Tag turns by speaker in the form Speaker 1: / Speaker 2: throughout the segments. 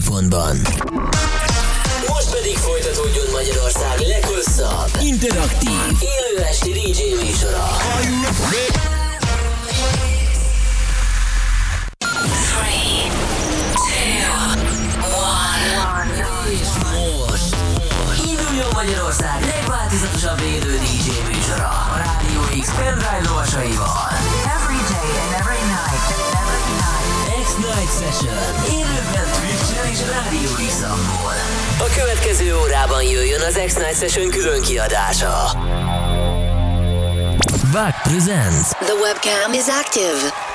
Speaker 1: időpontban.
Speaker 2: Most pedig folytatódjon Magyarország leghosszabb, interaktív, élő esti DJ műsora. Three, two, one. És most induljon Magyarország legváltozatosabb élő DJ műsora a Rádió X pendrive lovasaival. Session. Élőben Twitch-en és Rádió x A következő órában jöjjön az X-Night Session külön kiadása.
Speaker 1: Back presents
Speaker 3: The webcam is active.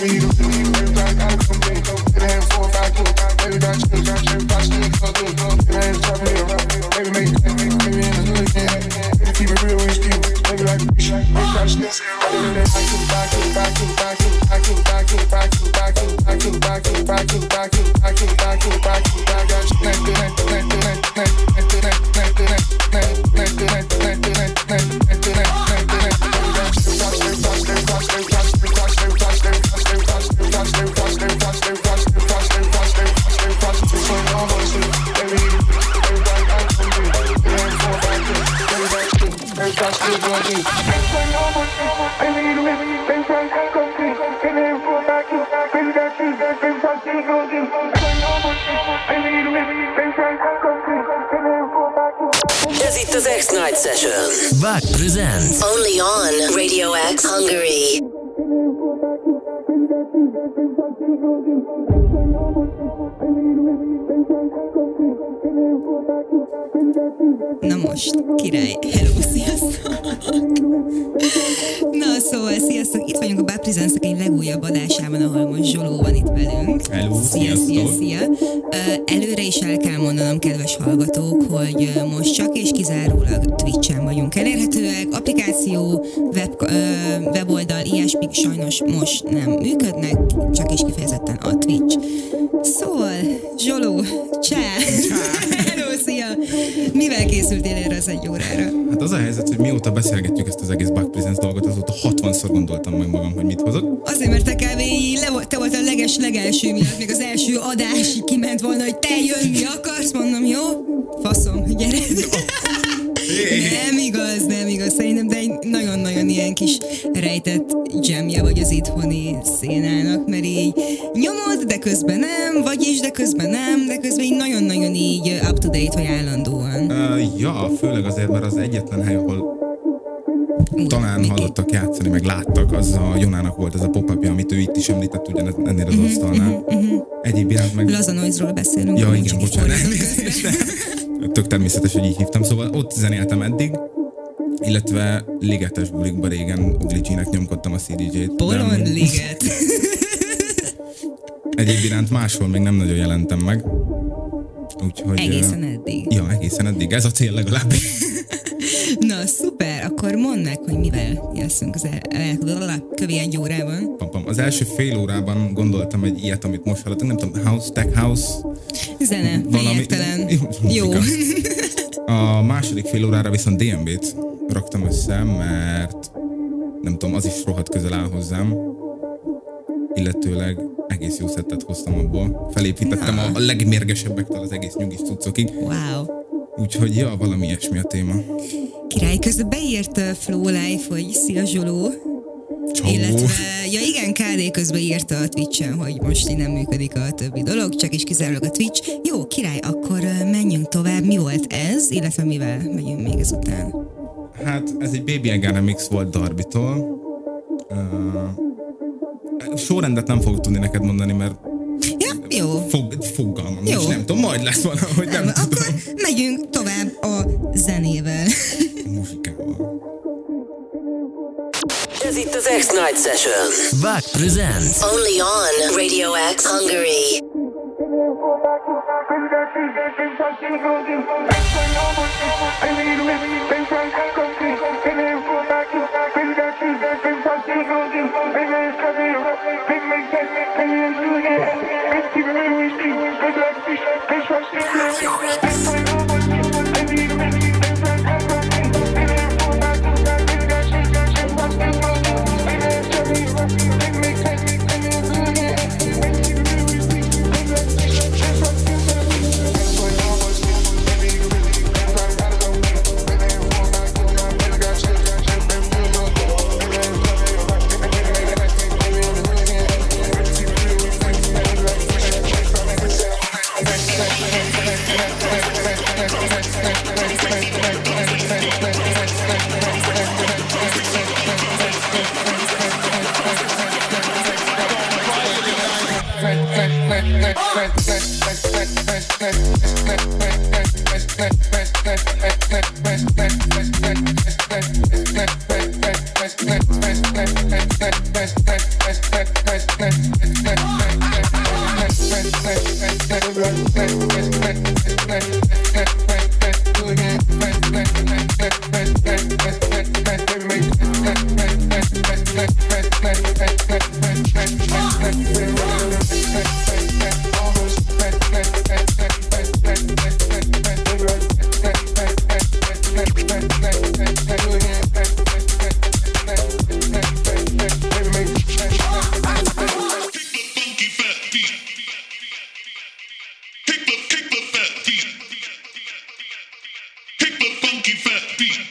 Speaker 4: need a
Speaker 5: Kire Faszom, gyere. Nem igaz, nem igaz, szerintem, de egy nagyon-nagyon ilyen kis rejtett jamja vagy az itthoni szénának, mert így nyomod, de közben nem, vagyis, de közben nem, de közben így nagyon-nagyon így up-to-date vagy állandóan.
Speaker 6: Uh, ja, főleg azért, mert az egyetlen hely, ahol talán hallottak játszani, meg láttak, az a Jonának volt ez a pop amit ő itt is említett ugyan ennél az asztalnál. Egyéb iránt meg...
Speaker 5: Laza Noise-ról beszélünk.
Speaker 6: Ja, igen, bocsánat. Tök természetes, hogy így hívtam. Szóval ott zenéltem eddig, illetve ligetes bulikba régen Ugly G-nek nyomkodtam a CDJ-t. de
Speaker 5: Bolond liget.
Speaker 6: Egyéb iránt máshol még nem nagyon jelentem meg. Úgyhogy...
Speaker 5: Egészen eddig.
Speaker 6: Ja, egészen eddig. Ez a cél legalábbis.
Speaker 5: Na, szuper, akkor mondd meg, hogy mivel játszunk az el, el, kövi egy órában.
Speaker 6: Pam, pam. Az első fél órában gondoltam egy ilyet, amit most hallottunk, nem tudom, House, Tech House.
Speaker 5: Zene,
Speaker 6: Valami-.
Speaker 5: Jó.
Speaker 6: A második fél órára viszont DMB-t raktam össze, mert nem tudom, az is rohadt közel áll hozzám. Illetőleg egész jó szettet hoztam abból. Felépítettem
Speaker 5: Na.
Speaker 6: a, a legmérgesebbektől az egész nyugis cuccokig.
Speaker 5: Wow.
Speaker 6: Úgyhogy ja, valami ilyesmi a téma.
Speaker 5: Király közben beírt Flow Life, hogy szia Zsoló.
Speaker 6: Ciao.
Speaker 5: Illetve, ja igen, KD közben írta a Twitch-en, hogy most nem működik a többi dolog, csak is kizárólag a Twitch. Jó, király, akkor menjünk tovább. Mi volt ez, illetve mivel megyünk még ezután?
Speaker 6: Hát ez egy Baby Again remix volt Darbitól. Uh, sorrendet nem fogok tudni neked mondani, mert
Speaker 5: Ja, jó.
Speaker 6: fog, fogalmam
Speaker 5: Jó.
Speaker 6: nincs, nem tudom, majd lesz valahogy, nem,
Speaker 5: Nem,
Speaker 6: tudom.
Speaker 5: akkor megyünk tovább a zenével.
Speaker 2: Ez itt az X-Night Session.
Speaker 1: Back presents.
Speaker 3: Only on Radio X Hungary.
Speaker 7: Funky fat beat.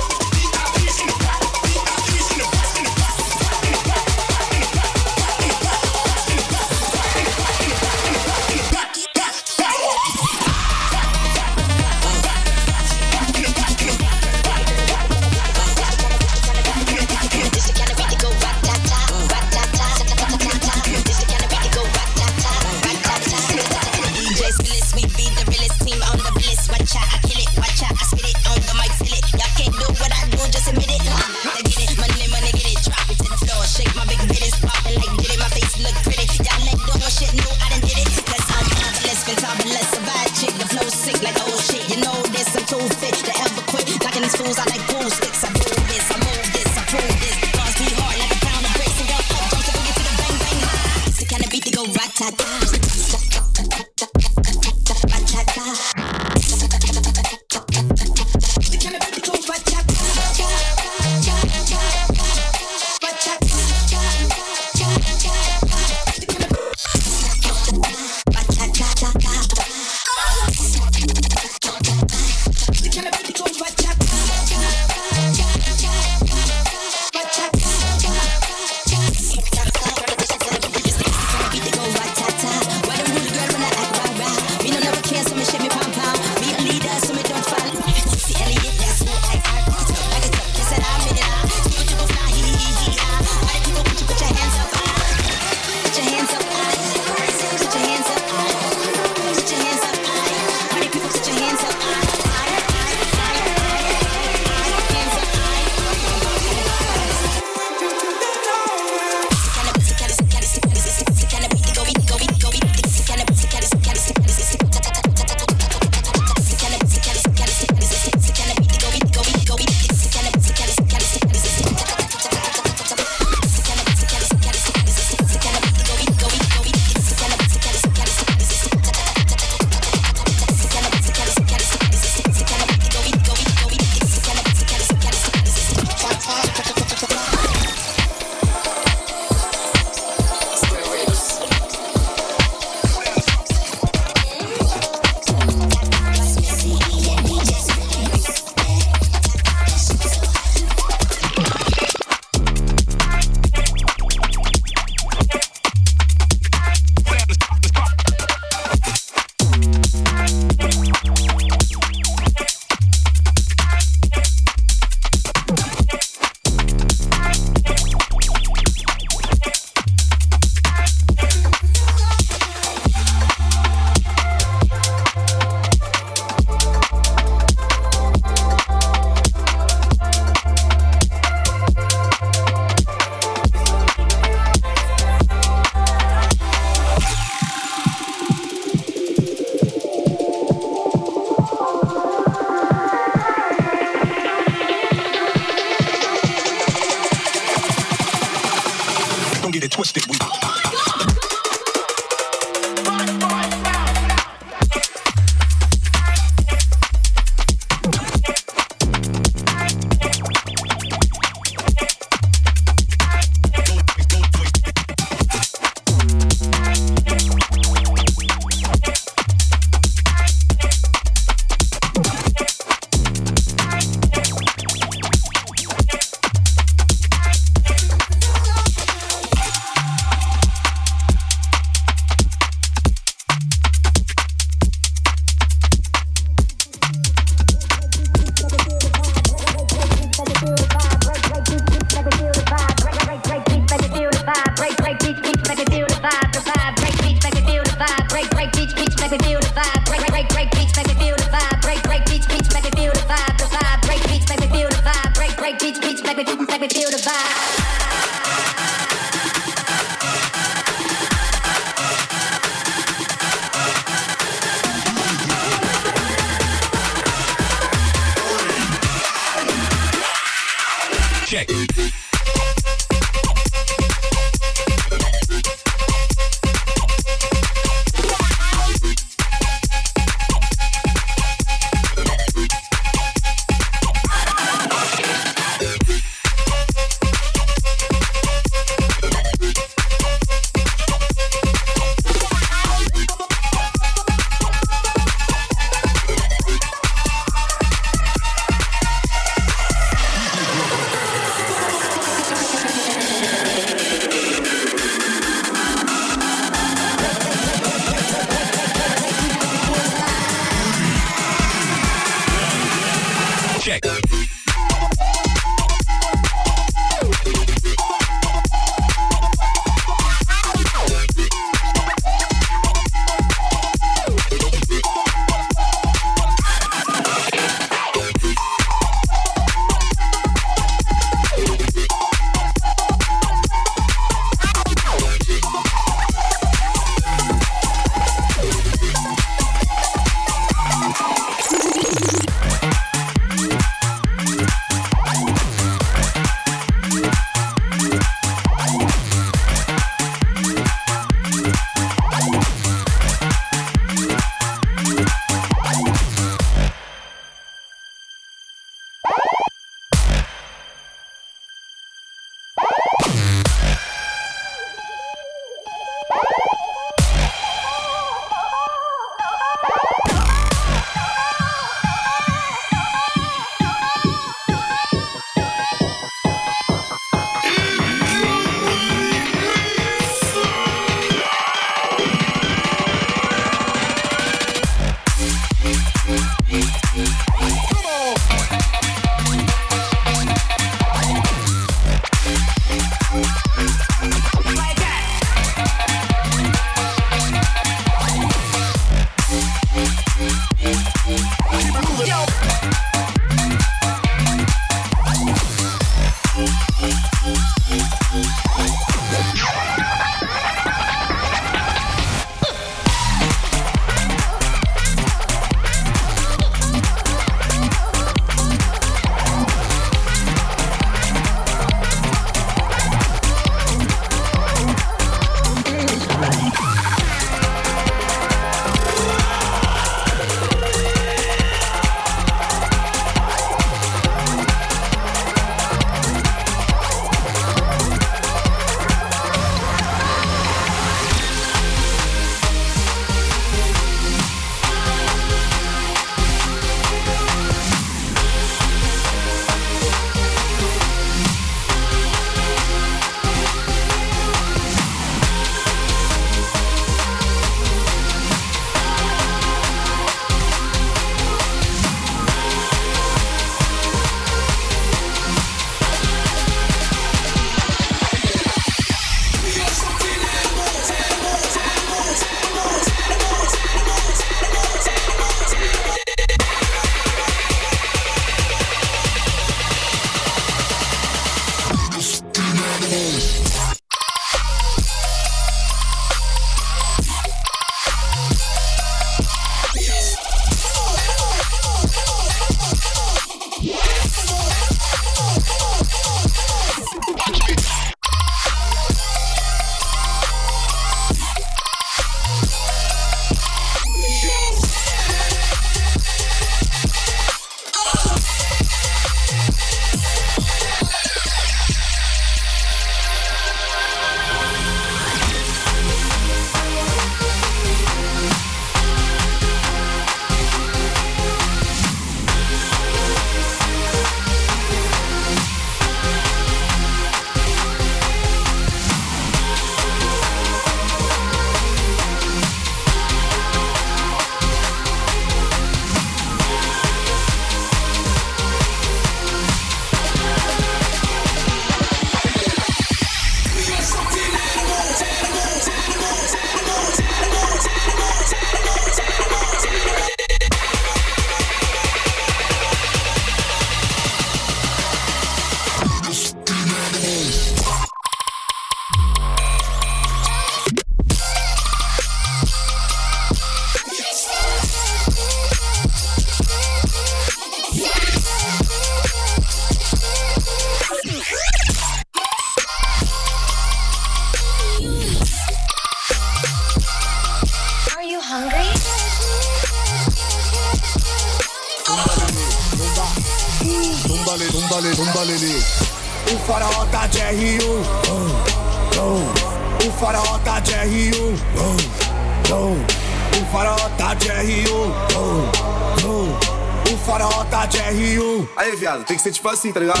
Speaker 8: Aí, viado, tem que ser tipo assim, tá ligado?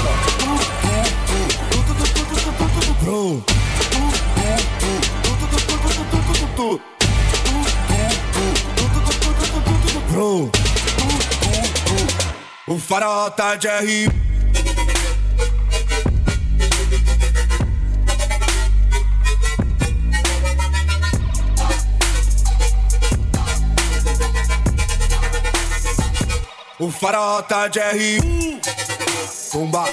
Speaker 9: Bro. O faraó tá de RP. faraó tá de R1. Bomba.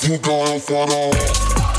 Speaker 9: fuga for farol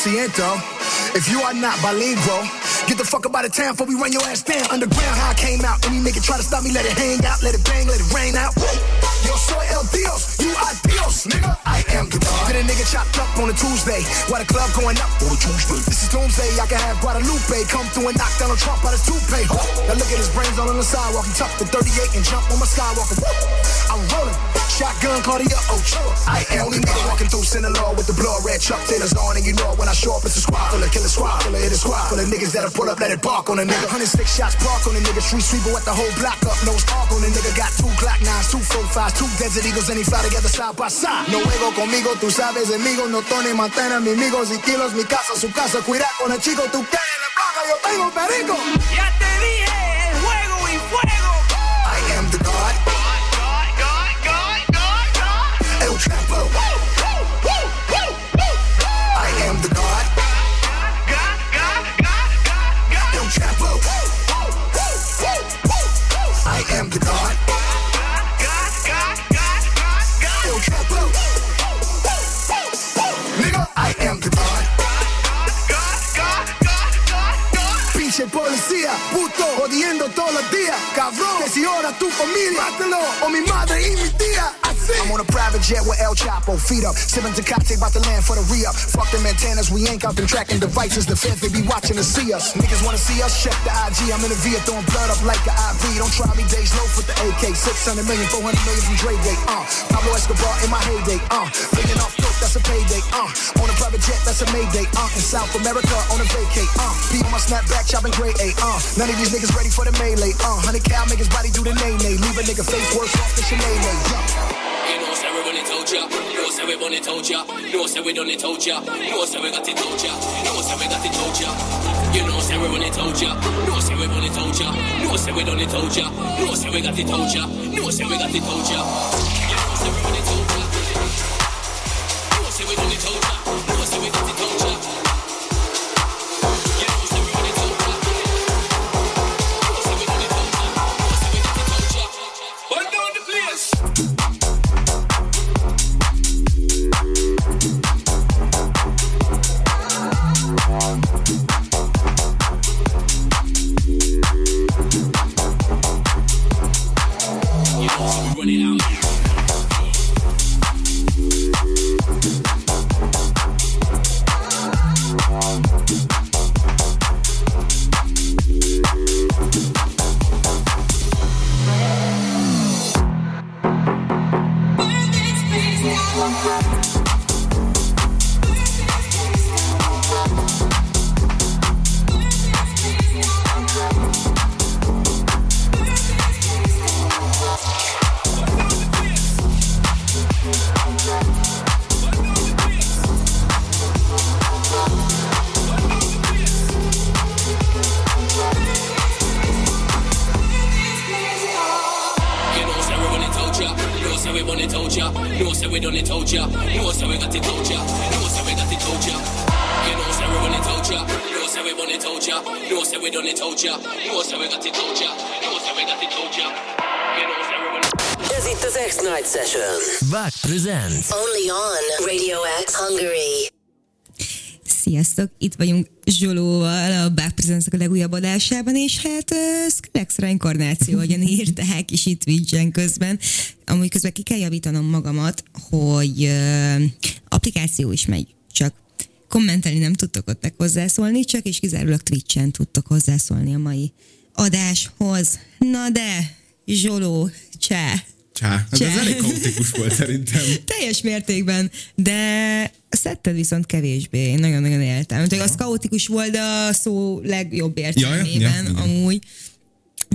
Speaker 10: 50%. If you are not bilingual, get the fuck up out of town before we run your ass down. Underground, how I came out. Any nigga try to stop me, let it hang out, let it bang, let it rain out. Yo soy el Dios, you are Dios, nigga. I am the God. Get a nigga chopped up on a Tuesday, while the club going up on a Tuesday. This is Doomsday, I can have Guadalupe come through and knock Donald Trump out his toupee. Now look at his brains all on the sidewalk. He tucked the 38 and jump on my skywalker. I'm rolling. Shotgun Claudia Ochoa. I am only nigga walking through Sinaloa with the blood red Chuck Taylors on, and you know when I show up, it's a squad full of killer squad full of hit squad full of niggas that'll pull up, let it bark on a nigga. 106 shots park on a nigga, street sweeper with the whole block up, No arc on a nigga. Got two Glock nines, two four fives, two Desert Eagles, and he fly together side by side. No juego conmigo, tú sabes, amigo, no Tony Montana, mi amigos y kilos, mi casa, su casa, cuida con el chico, tú caes la blanca, yo tengo perico.
Speaker 11: Ya
Speaker 10: cabrón. Que si ahora tu familia, mátalo, o mi madre y mi tía, así. I'm on a private jet with El Chapo, feet up, sipping Tecate, about to land for the re-up. Fuck them antennas, we ain't out them tracking devices. The fans, they be watching to see us. Niggas wanna see us, check the IG. I'm in the Via throwing blood up like an IV. Don't try me, days low for the AK. 600 million, 400 million from Dre Day, uh. Pablo Escobar in my heyday, uh. Bringing dope, that's a payday, uh. On a private jet, that's a mayday, uh. In South America, on a vacay, uh. Be on my snapback, chopping grade A, uh. None of these niggas ready for the melee, uh. 100 cal, make his body do the nay-nay. Leave a nigga face worse off than Sinead, yeah.
Speaker 12: You know, say we run it told ya. Know, say we it told ya. You know, say we it told ya. You know, say we got it told ya. You know, say we got it told ya. You know, say we run it told ya. Know, say we it told ya. Know, say we it told ya. Know, say we got it told ya. Know, say we got it told ya.
Speaker 5: Sziasztok, itt vagyunk Zsolóval a presents a legújabb adásában, és hát uh, Skrillex reinkarnáció, ahogyan írták is itt Twitch-en közben. Amúgy közben ki kell javítanom magamat, hogy uh, applikáció is megy, csak kommentelni nem tudtok ott hozzászólni, csak és kizárólag Twitch-en tudtok hozzászólni a mai adáshoz. Na de, Zsoló, csá!
Speaker 6: Csá. Ez, ez elég kaotikus volt szerintem.
Speaker 5: Teljes mértékben, de a szetted viszont kevésbé. Én nagyon-nagyon éltem. Ja. Az kaotikus volt, a szó legjobb értelmében
Speaker 6: Ja, ja, ja,
Speaker 5: amúgy.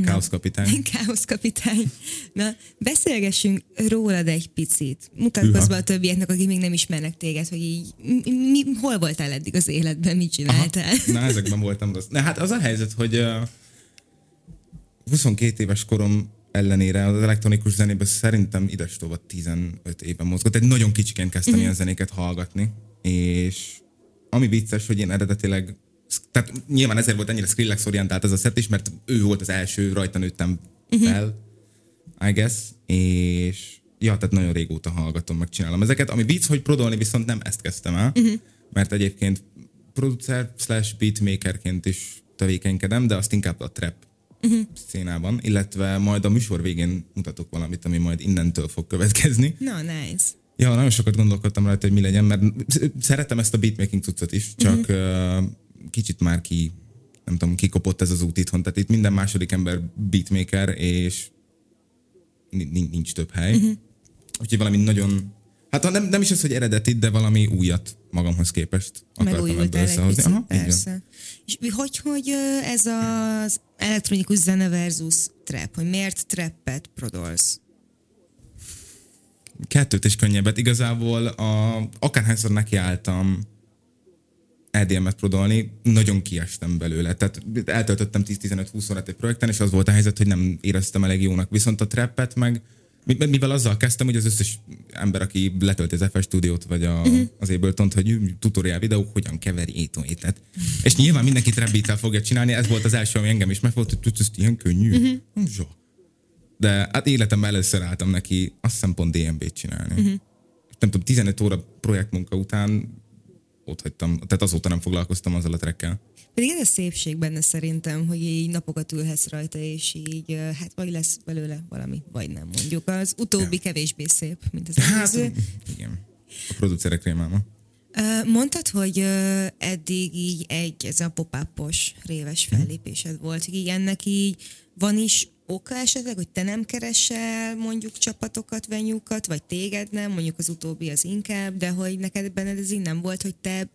Speaker 6: Káosz kapitány.
Speaker 5: Káosz kapitány. Na, beszélgessünk rólad egy picit. Mutatkozz be a többieknek, akik még nem ismernek téged, hogy így, mi, mi, hol voltál eddig az életben, mit csináltál.
Speaker 6: Na, ezekben voltam rossz. Na, hát az a helyzet, hogy uh, 22 éves korom ellenére az elektronikus zenében szerintem idestova 15 éven mozgott. Egy nagyon kicsiken kezdtem
Speaker 5: Mhm.
Speaker 6: ilyen zenéket hallgatni, és ami vicces, hogy én eredetileg tehát nyilván ezért volt ennyire Skrillex orientált ez a set is, mert ő volt az első, rajta nőttem
Speaker 5: Mhm.
Speaker 6: fel, I guess, és ja, tehát nagyon régóta hallgatom, meg csinálom ezeket. Ami vicc, hogy prodolni viszont nem ezt kezdtem el,
Speaker 5: Mhm.
Speaker 6: mert egyébként producer slash beatmakerként is tevékenykedem, de azt inkább a trap
Speaker 5: Mhm.
Speaker 6: szénában, illetve majd a műsor végén mutatok valamit, ami majd innentől fog következni.
Speaker 5: Na, nice.
Speaker 6: Ja, nagyon sokat gondolkodtam rajta, hogy mi legyen, mert szeretem ezt a beatmaking cuccot is, csak uh, kicsit már ki, nem tudom, kikopott ez az út itthon. Tehát itt minden második ember beatmaker, és ni- ni- nincs több hely.
Speaker 5: Mhm.
Speaker 6: Úgyhogy valami nagyon, hát nem, nem is az, hogy eredetit, de valami újat magamhoz képest akartam ebből összehozni.
Speaker 5: picit,
Speaker 6: Aha,
Speaker 5: persze. És hogy, hogy ez az elektronikus zene versus trap, hogy miért trappet prodolsz?
Speaker 6: kettőt is könnyebbet. Igazából a, akárhányszor nekiálltam EDM-et prodolni, nagyon kiestem belőle. Tehát eltöltöttem 10-15-20 órát egy projekten, és az volt a helyzet, hogy nem éreztem elég jónak. Viszont a trappet meg, mivel azzal kezdtem, hogy az összes ember, aki letölti az FS Studiót, vagy a,
Speaker 5: Mhm.
Speaker 6: az Ableton-t, hogy tutorial videó, hogyan keveri étonétet. És nyilván mindenki beat fogja csinálni, ez volt az első, ami engem is megfogott, hogy tudsz ezt ilyen könnyű. Zsa. De hát életemben először álltam neki, azt hiszem pont DMB-t csinálni.
Speaker 5: Mhm.
Speaker 6: Nem tudom, 15 óra projektmunka után ott hagytam, tehát azóta nem foglalkoztam azzal a trekkel.
Speaker 5: Pedig ez a szépség benne szerintem, hogy így napokat ülhetsz rajta, és így hát vagy lesz belőle valami, vagy nem mondjuk. Az utóbbi kevésbé szép, mint az
Speaker 6: Hát,
Speaker 5: előző.
Speaker 6: igen. A producerek rémáma.
Speaker 5: Mondtad, hogy eddig így egy, ez a pop-upos réves
Speaker 6: Mhm.
Speaker 5: fellépésed volt, hogy így ennek így van is oka esetleg, hogy te nem keresel mondjuk csapatokat, venyúkat, vagy téged nem, mondjuk az utóbbi az inkább, de hogy neked benned ez így nem volt, hogy te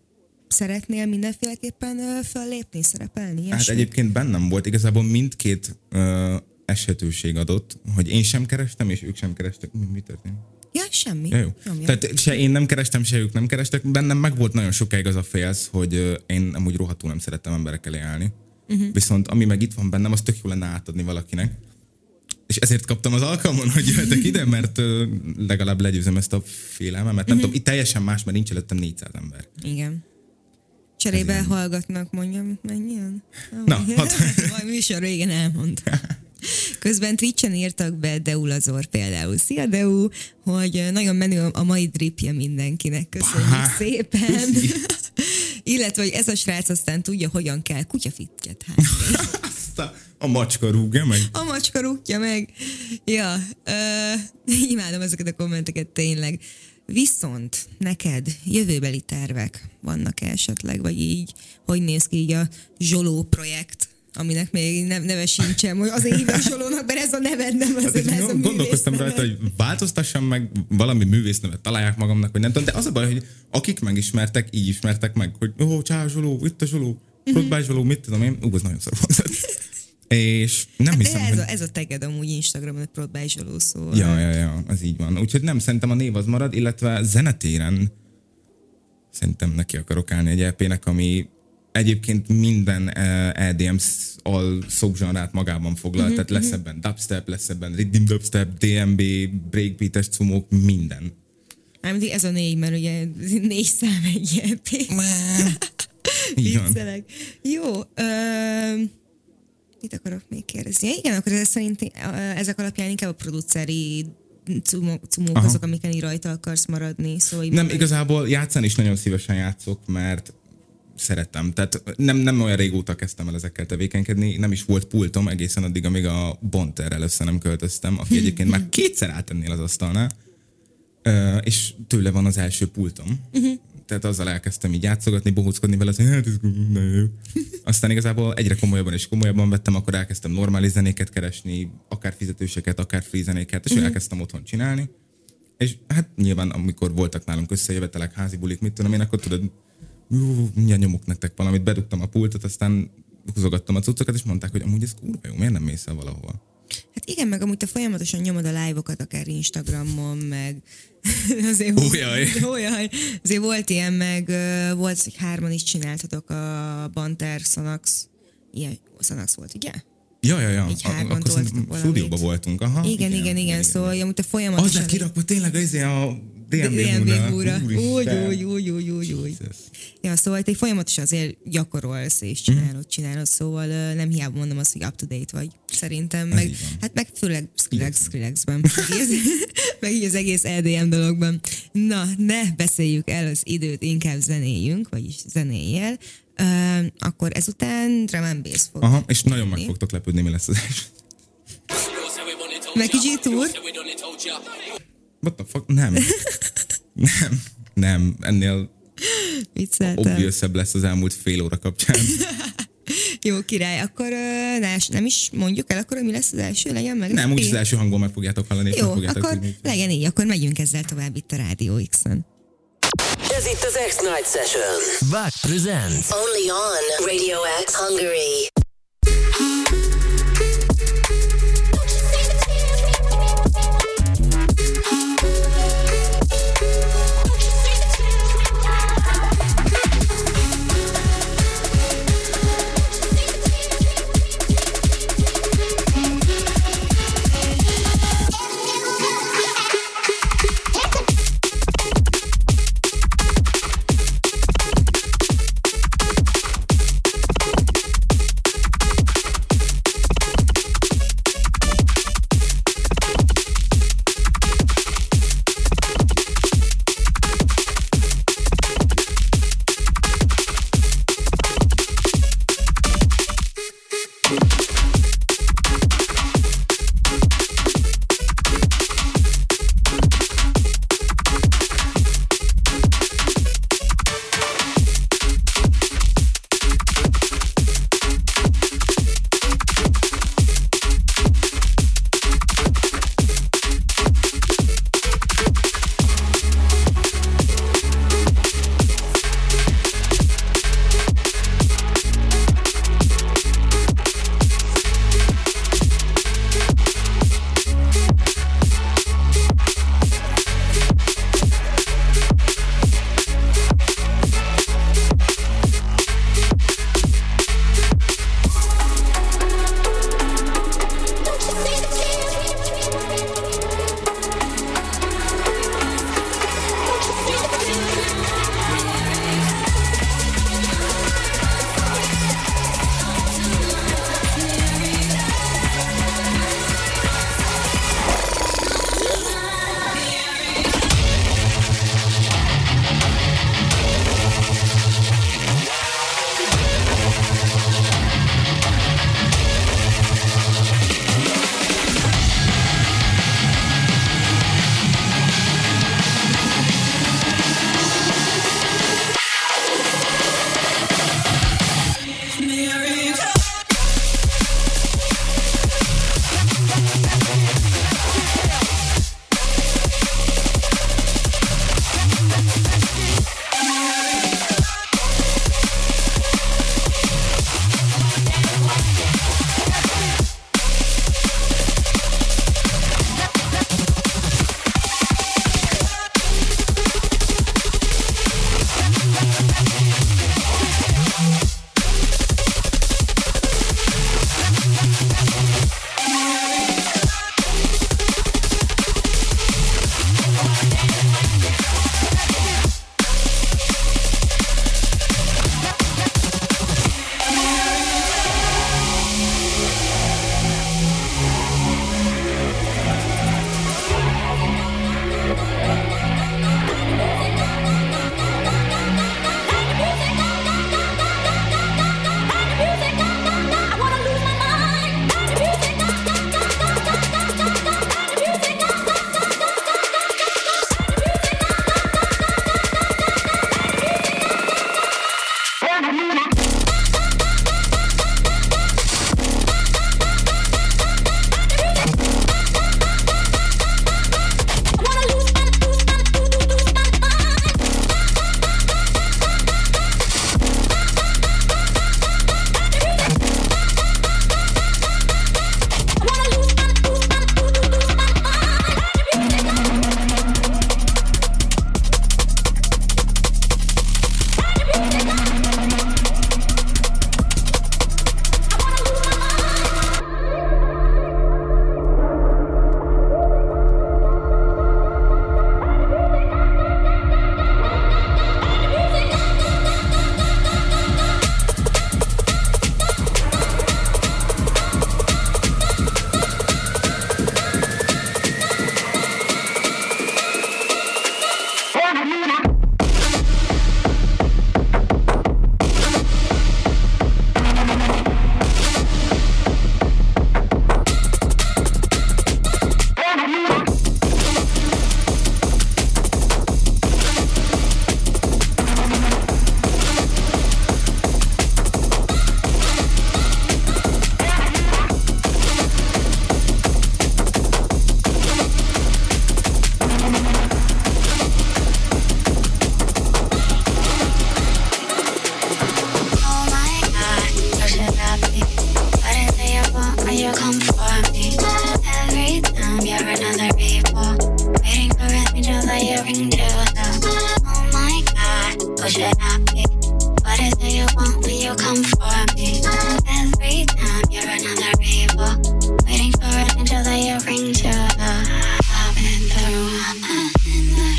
Speaker 5: szeretnél mindenféleképpen föllépni, szerepelni,
Speaker 6: Hát
Speaker 5: ilyesmi?
Speaker 6: egyébként bennem volt, igazából mindkét ö, eshetőség adott, hogy én sem kerestem, és ők sem kerestek. Mi, mi történt?
Speaker 5: Ja, semmi.
Speaker 6: Ja, jó.
Speaker 5: Nyomja.
Speaker 6: Tehát se én nem kerestem, se ők nem kerestek. Bennem meg volt nagyon sokáig az a félsz, hogy én amúgy rohadtul nem szerettem emberek elé állni.
Speaker 5: Mhm.
Speaker 6: Viszont ami meg itt van bennem, az tök jó lenne átadni valakinek. És ezért kaptam az alkalmon, hogy jöhetek ide, mert ö, legalább legyőzöm ezt a félelmemet. Nem
Speaker 5: Mhm.
Speaker 6: tudom, itt teljesen más, mert nincs előttem 400 ember.
Speaker 5: Igen. Cserébe hallgatnak, mondjam, mennyien?
Speaker 6: Na, hadd.
Speaker 5: Majd műsor régen elmondta. Közben Twitchen írtak be Deul Azor például. Szia Deu, hogy nagyon menő a mai dripje mindenkinek. Köszönjük
Speaker 6: Há,
Speaker 5: szépen. Illetve, hogy ez a srác aztán tudja, hogyan kell kutyafittyet hát.
Speaker 6: Azt a, a macska rúgja meg.
Speaker 5: A macska rúgja meg. Ja, uh, imádom ezeket a kommenteket tényleg. Viszont neked jövőbeli tervek vannak esetleg, vagy így, hogy néz ki így a Zsoló projekt, aminek még nem, neve sincsen, hogy azért hívják Zsolónak, mert ez a neved nem az,
Speaker 6: Hát,
Speaker 5: ez a
Speaker 6: gondolkoztam
Speaker 5: művész
Speaker 6: rajta, hogy változtassam meg, valami művésznevet találják magamnak, vagy nem tudom, de az a baj, hogy akik megismertek, így ismertek meg, hogy ó, oh, csá, Zsoló, itt a Zsoló. Rodbály Zsoló, mit tudom én, ú, az nagyon szar volt. És nem
Speaker 5: De
Speaker 6: hiszem,
Speaker 5: ez,
Speaker 6: hogy...
Speaker 5: a, ez a teged amúgy Instagramon, Zsoló szóval.
Speaker 6: Ja, ja, ja, az így van. Úgyhogy nem, szerintem a név az marad, illetve zenetéren szerintem neki akarok állni egy EP-nek, ami egyébként minden uh, EDM sz- al szobzsanrát magában foglal,
Speaker 5: Mhm,
Speaker 6: tehát lesz
Speaker 5: mhm.
Speaker 6: ebben dubstep, lesz ebben rhythm dubstep, DMB, breakbeates cumók, minden.
Speaker 5: Mármint ez a négy, mert ugye négy szám egy EP. Viccelek. Jó. Ö, mit akarok még kérdezni? Ja, igen, akkor ez szerint ö, ezek alapján inkább a produceri cumók, cumók
Speaker 6: Aha.
Speaker 5: azok, amiken így rajta akarsz maradni. Szóval
Speaker 6: Nem,
Speaker 5: meg-
Speaker 6: igazából játszani is nagyon szívesen játszok, mert szeretem. Tehát nem, nem olyan régóta kezdtem el ezekkel tevékenykedni, nem is volt pultom egészen addig, amíg a Bonterrel össze nem költöztem, aki egyébként már kétszer átennél az asztalnál, Ö, és tőle van az első pultom. Tehát azzal elkezdtem így játszogatni, bohóckodni vele, hogy hát ez. Aztán igazából egyre komolyabban és komolyabban vettem, akkor elkezdtem normális zenéket keresni, akár fizetőseket, akár free zenéket, és
Speaker 5: Mhm.
Speaker 6: elkezdtem otthon csinálni. És hát nyilván, amikor voltak nálunk összejövetelek, házi bulik, mit tudom én, akkor tudod, mindjárt nyomok nektek valamit, bedugtam a pultot, aztán húzogattam a cuccokat, és mondták, hogy amúgy ez kurva jó, miért nem mész el valahova?
Speaker 5: Hát igen, meg amúgy te folyamatosan nyomod a live-okat, akár Instagramon, meg azért,
Speaker 6: Ójaj.
Speaker 5: Ójaj. azért volt ilyen, meg volt, hogy hárman is csináltatok a Banter, Sonax, ilyen, Sonax volt, ugye?
Speaker 6: Ja, ja, ja.
Speaker 5: Így hárman
Speaker 6: akkor stúdióban voltunk. Aha,
Speaker 5: igen, igen, igen, igen, szóval amúgy te
Speaker 6: Az
Speaker 5: folyamatosan...
Speaker 6: lett kirakva tényleg az a DMB
Speaker 5: húra. Úgy, úgy, úgy, úgy, úgy, úgy. Ja, szóval te folyamatosan azért gyakorolsz és
Speaker 6: Mhm.
Speaker 5: csinálod, csinálod, szóval nem hiába mondom azt, hogy up to date vagy, szerintem. Meg, hát meg főleg Skrillex, Skrillexben, meg így- az egész EDM dologban. Na, ne beszéljük el az időt, inkább zenéljünk, vagyis zenéjél. Ö, akkor ezután drum and bass fog.
Speaker 6: Aha, és nagyon meg fogtok lepődni, mi lesz az első.
Speaker 5: Meg kicsit túl.
Speaker 6: What the fuck? Nem. nem. Nem. Ennél
Speaker 5: Vicceltem.
Speaker 6: obvious lesz az elmúlt fél óra kapcsán.
Speaker 5: Jó király, akkor ne, nem is mondjuk el, akkor mi lesz az első, legyen meg.
Speaker 6: Nem, úgyis az első hangból meg fogjátok hallani, és
Speaker 5: Jó,
Speaker 6: fogjátok
Speaker 5: akkor
Speaker 6: tudni.
Speaker 5: legyen így, akkor megyünk ezzel tovább itt a Rádió X-en.
Speaker 2: Ez itt az X-Night Session.
Speaker 1: Back presents.
Speaker 3: Only on Radio X Hungary.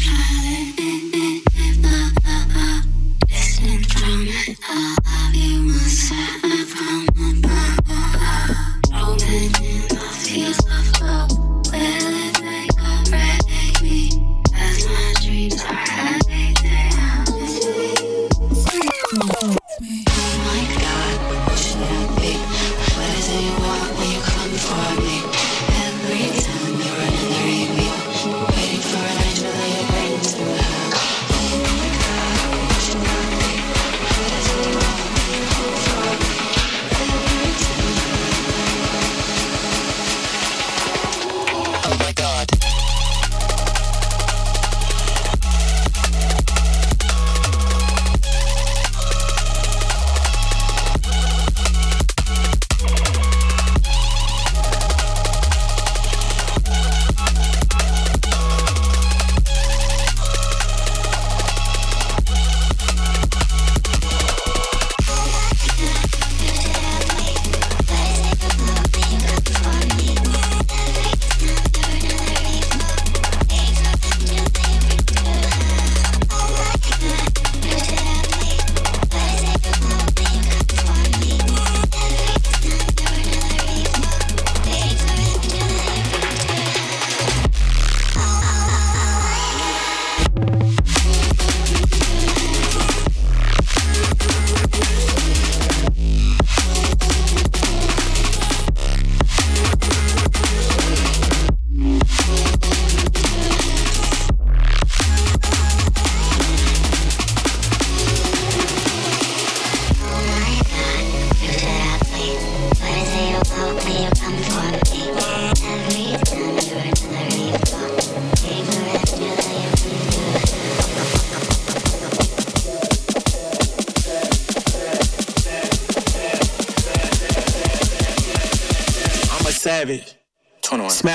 Speaker 13: island.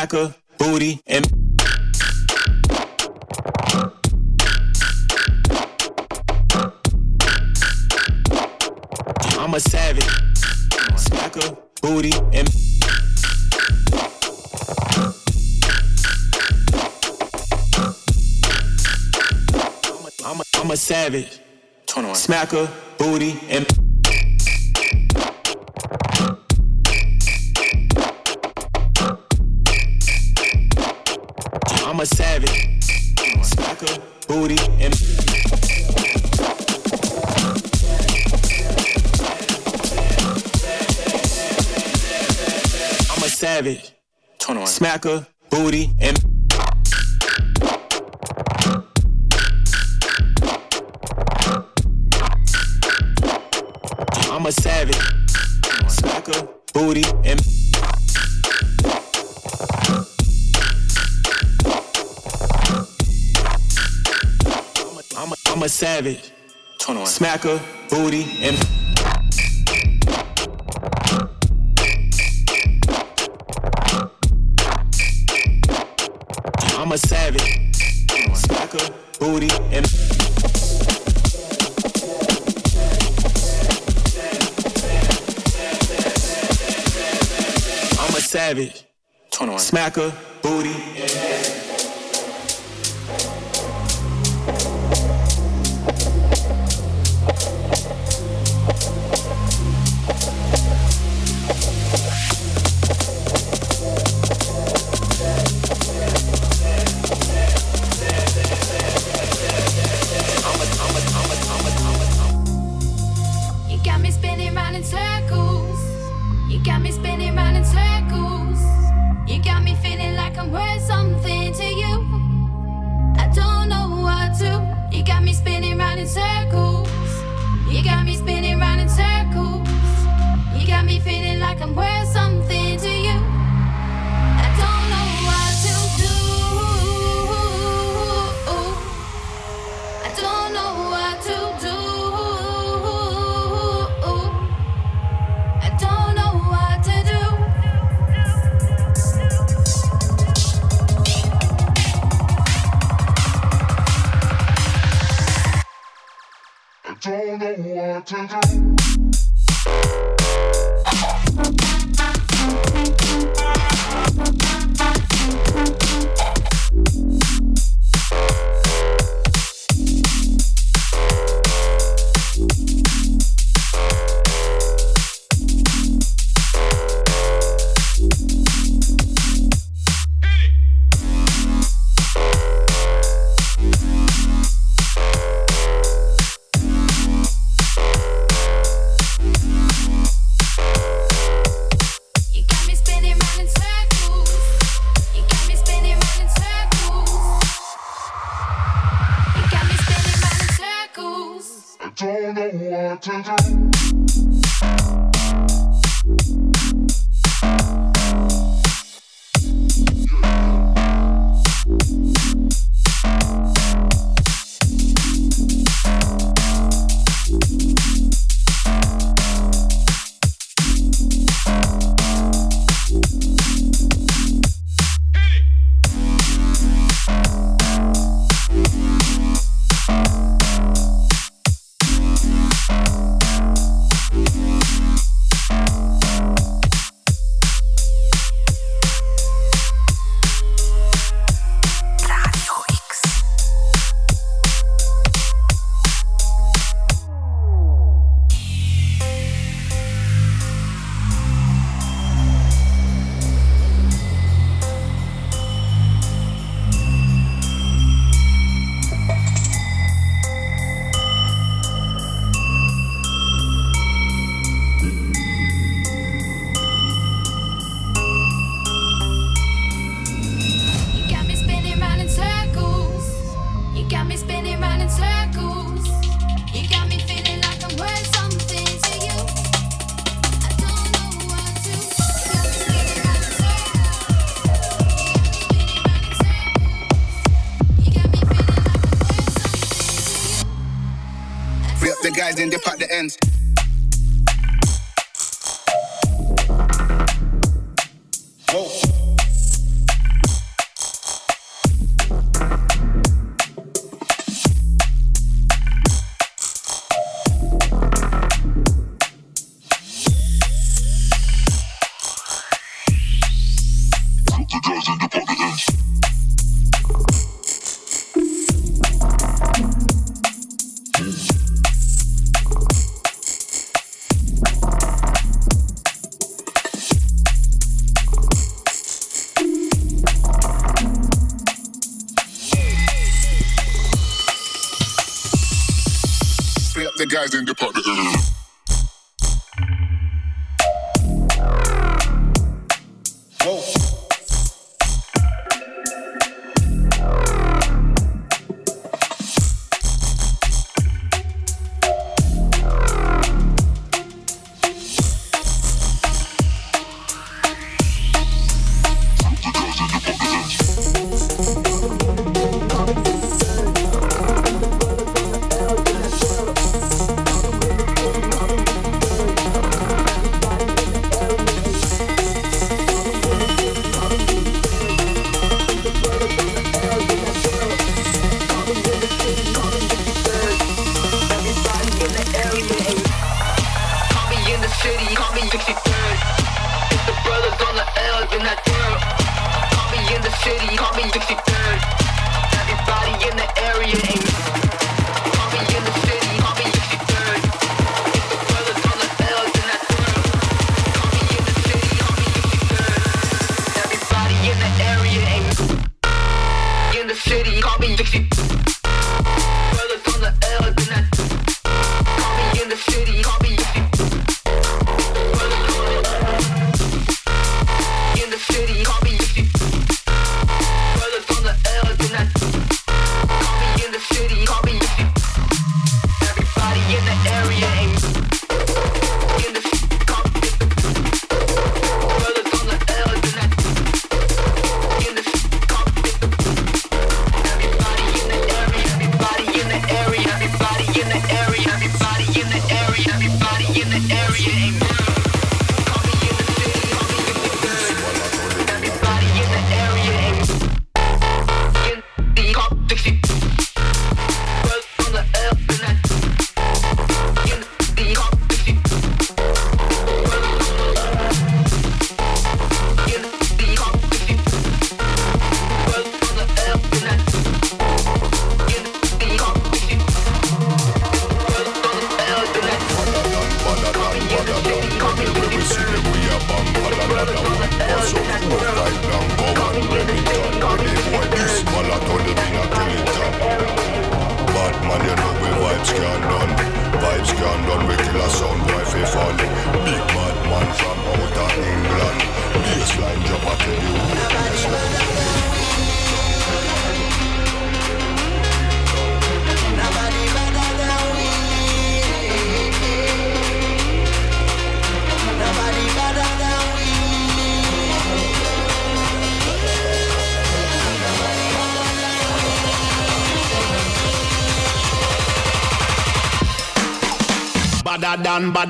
Speaker 13: Shaka, booty, and. I'm a savage. Smacker, booty, and. I'm a, I'm a savage. Smacker, booty, and. Savage, 21. Smacker, Booty, and. I'm a savage, smacker, booty, and. I'm a, I'm a savage, 21. smacker, booty, and. rabbit, 21. smacker, booty.
Speaker 14: Yeah.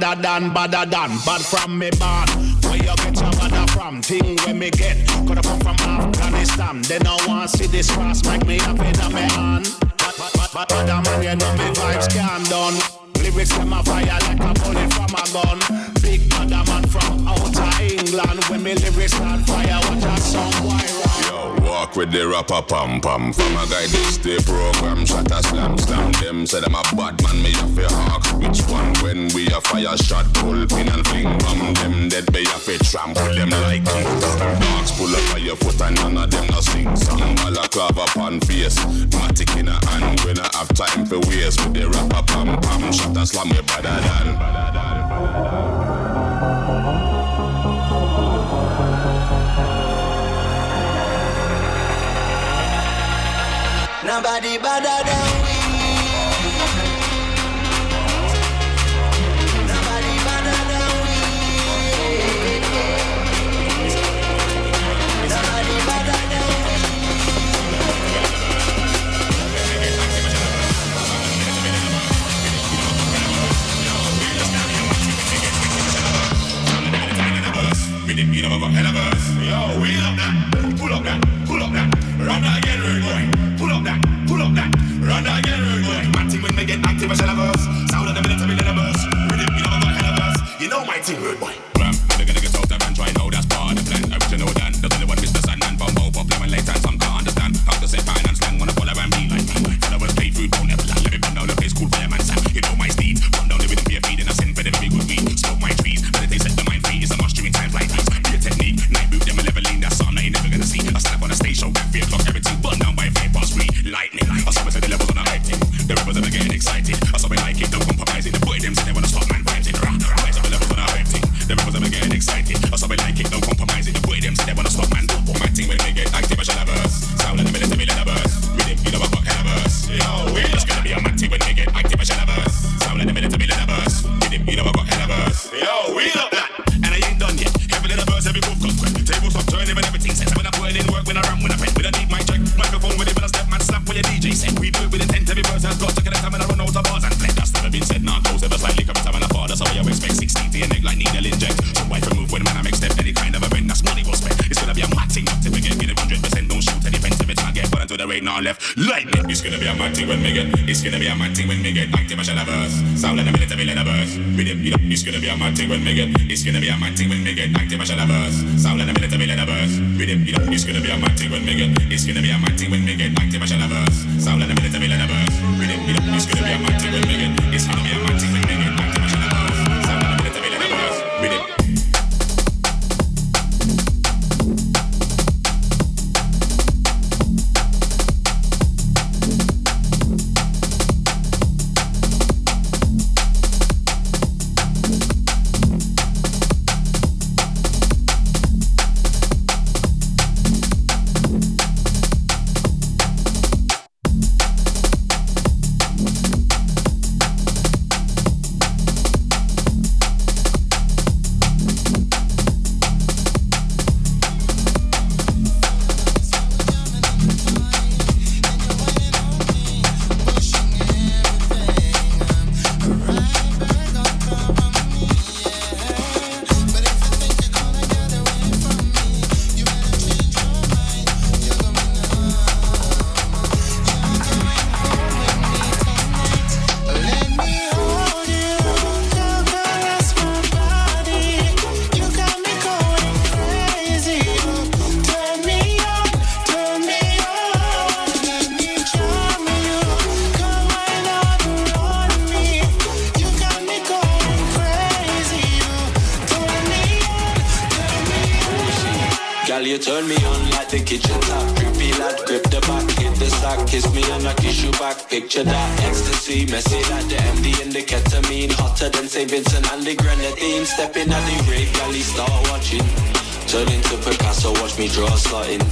Speaker 15: Badder than, badder than. Bad from me born. Where you get your badder from? Thing where me get. Coulda come from Afghanistan. Then I want see this cross make me happy in my hand. Other man, you know me vibes can done. Lyrics them a fire like a bullet from a gun. Big badder man from outer England. When me lyrics start fire, watch a song
Speaker 16: walk with the rapper pam pam. From a guy this day program, shot a slam slam. Them say them a bad man, me have to hawk. Which one when we a fire shot, pull pin and fling bomb. Them dead be have to trample them like. Dogs pull up on your foot and none of them no sing song. Balaclava upon face, matic in a hand. When I have time for waste with the rapper pam pam. Shot a slam me better than.
Speaker 17: Nobody better than we. Nobody better than we. Nobody better than
Speaker 16: With the beat of a hell of a Yo, wheel up that, pull up that, pull up that, run again, rude boy. Run. My team when they get active, I shall have us. Sound of the you know, of my team, boy. Ram, man, try know that's part of the plan. I wish I know that. One have us. Rhythm, you I got hell of us. Yo, we love that. And I ain't done yet. Heavy in verse, every move comes quick. Tables up, turning when everything set. When I put in work, when I run, when I pen, when I need my check. Microphone with it, when I step, man, slap what your DJ said. We do it with intent, Lightning, it's gonna be a mad thing when me get, it's gonna be a mad thing when me get active, shall have us. Sound in a minute, every let a verse. You know, it's gonna be a mad thing when me get, it's gonna be a mad thing when me get active, shall have us. Sound in a minute, every let a verse. You know, it's gonna be a mad thing when me get, it's gonna be a mad thing when me get active, shall have us. Sound in a minute, every let a verse. You know, it's gonna be a mad thing when me get, it's gonna be a mad thing when me get
Speaker 18: turn me on like the kitchen tap. Creepy lad, grip the back, hit the sack, kiss me and I kiss you back. Picture that ecstasy, messy like the MD and the ketamine, hotter than St. Vincent and the grenadine. Stepping at the rave, he start watching. Turn into Picasso, watch me draw something.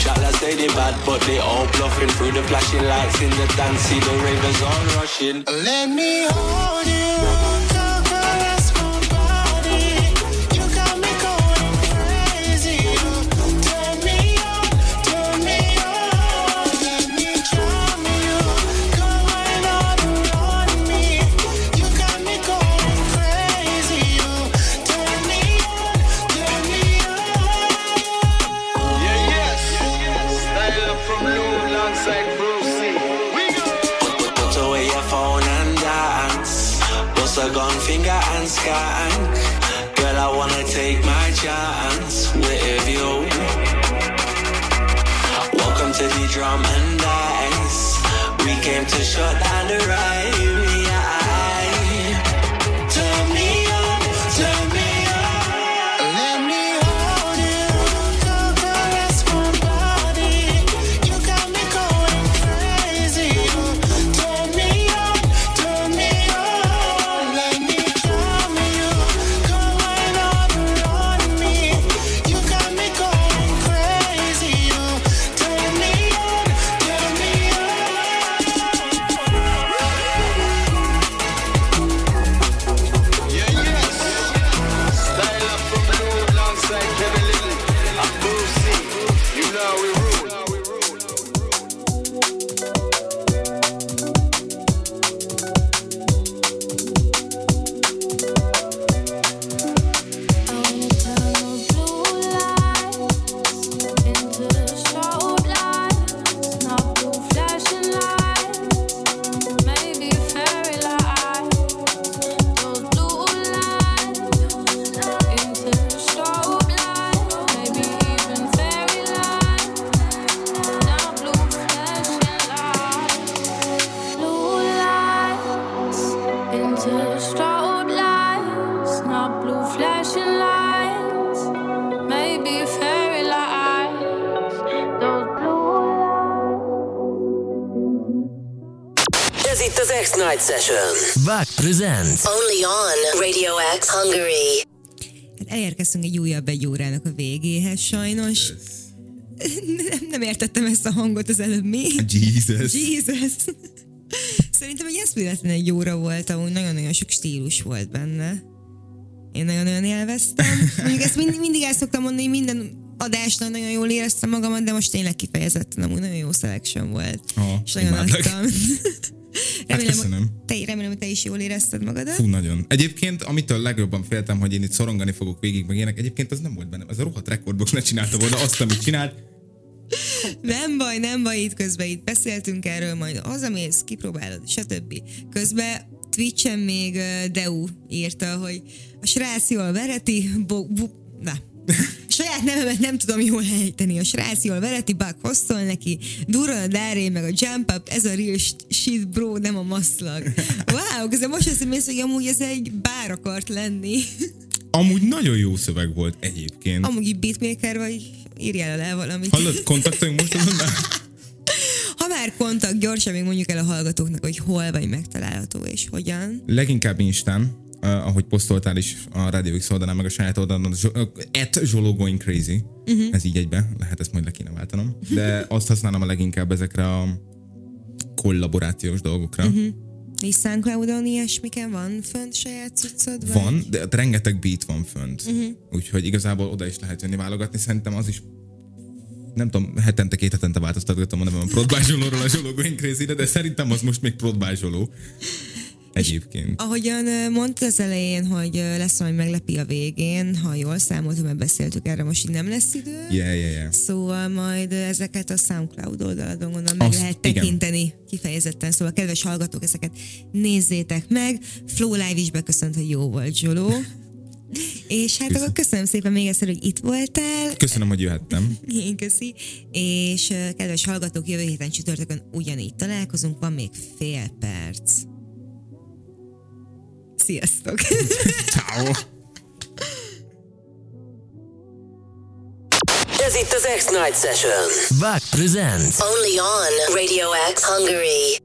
Speaker 18: Chat like say they bad, but they all bluffing through the flashing lights in the dance. See the ravers all rushing.
Speaker 17: Let me hold you.
Speaker 18: shot and the
Speaker 17: right.
Speaker 5: Hangot az előbb mi?
Speaker 6: Jesus.
Speaker 5: Jesus. Szerintem egy eszméletlen egy óra volt, ahol nagyon-nagyon sok stílus volt benne. Én nagyon-nagyon élveztem. Mondjuk ezt mind, mindig el szoktam mondani, minden adásnál nagyon jól éreztem magamat, de most tényleg kifejezetten amúgy nagyon jó selection volt.
Speaker 6: Ha,
Speaker 5: és nagyon adtam. Remélem,
Speaker 6: köszönöm.
Speaker 5: te, remélem, hogy te is jól érezted magadat.
Speaker 6: Fú, nagyon. Egyébként, amitől legjobban féltem, hogy én itt szorongani fogok végig, meg ilyenek, egyébként az nem volt bennem. Ez a rohadt rekordbox ne csinálta volna azt, amit csinált.
Speaker 5: Nem baj, nem baj, itt közben itt beszéltünk erről, majd hazamész, kipróbálod, stb. Közben Twitchen még Deu írta, hogy a srác jól vereti, bo, bu, na, Saját nevemet nem tudom jól ejteni. A srác jól vereti, Buck hosszol neki, durran a dáré, meg a jump up, ez a real shit bro, nem a maszlag. Wow, közben most azt mész, hogy amúgy ez egy bár akart lenni.
Speaker 6: Amúgy nagyon jó szöveg volt egyébként.
Speaker 5: Amúgy így beatmaker vagy, írjál le valamit.
Speaker 6: Hallod, kontaktoljunk most azon már?
Speaker 5: Ha már kontakt, gyorsan még mondjuk el a hallgatóknak, hogy hol vagy megtalálható és hogyan.
Speaker 6: Leginkább Instán, uh, ahogy posztoltál is a Radio X oldalán, meg a saját oldalon, az at Zsoló Going Crazy.
Speaker 5: Mhm.
Speaker 6: Ez így egybe, lehet ezt majd le kéne váltanom. De azt használom a leginkább ezekre a kollaborációs dolgokra.
Speaker 5: Uh-huh. És SoundCloud-on ilyesmiken van fönt saját cuccod? Vagy?
Speaker 6: Van, de rengeteg beat van fönt.
Speaker 5: Mhm.
Speaker 6: Úgyhogy igazából oda is lehet jönni válogatni. Szerintem az is nem tudom, hetente, két hetente változtatgattam a nevem a Prodbázsolóról a Zsoló Going de szerintem az most még Prodbázsoló. Egyébként.
Speaker 5: Ahogyan ö, mondtad az elején, hogy lesz majd meglepi a végén, ha jól számoltam, mert beszéltük erre, most így nem lesz idő.
Speaker 6: Yeah, yeah, yeah.
Speaker 5: Szóval majd ezeket a SoundCloud oldalon gondolom meg
Speaker 6: Azt-
Speaker 5: lehet
Speaker 6: igen.
Speaker 5: tekinteni kifejezetten. Szóval kedves hallgatók, ezeket nézzétek meg. Flow Live is beköszönt, hogy jó volt Zsoló. És hát akkor köszönöm szépen még egyszer, hogy itt voltál.
Speaker 6: Köszönöm, hogy jöhettem.
Speaker 5: Én köszi. És kedves hallgatók, jövő héten csütörtökön ugyanígy találkozunk, van még fél perc. Sziasztok!
Speaker 6: Ciao.
Speaker 2: Ez itt az X-Night Session.
Speaker 1: Vag presents.
Speaker 3: Only on Radio X Hungary.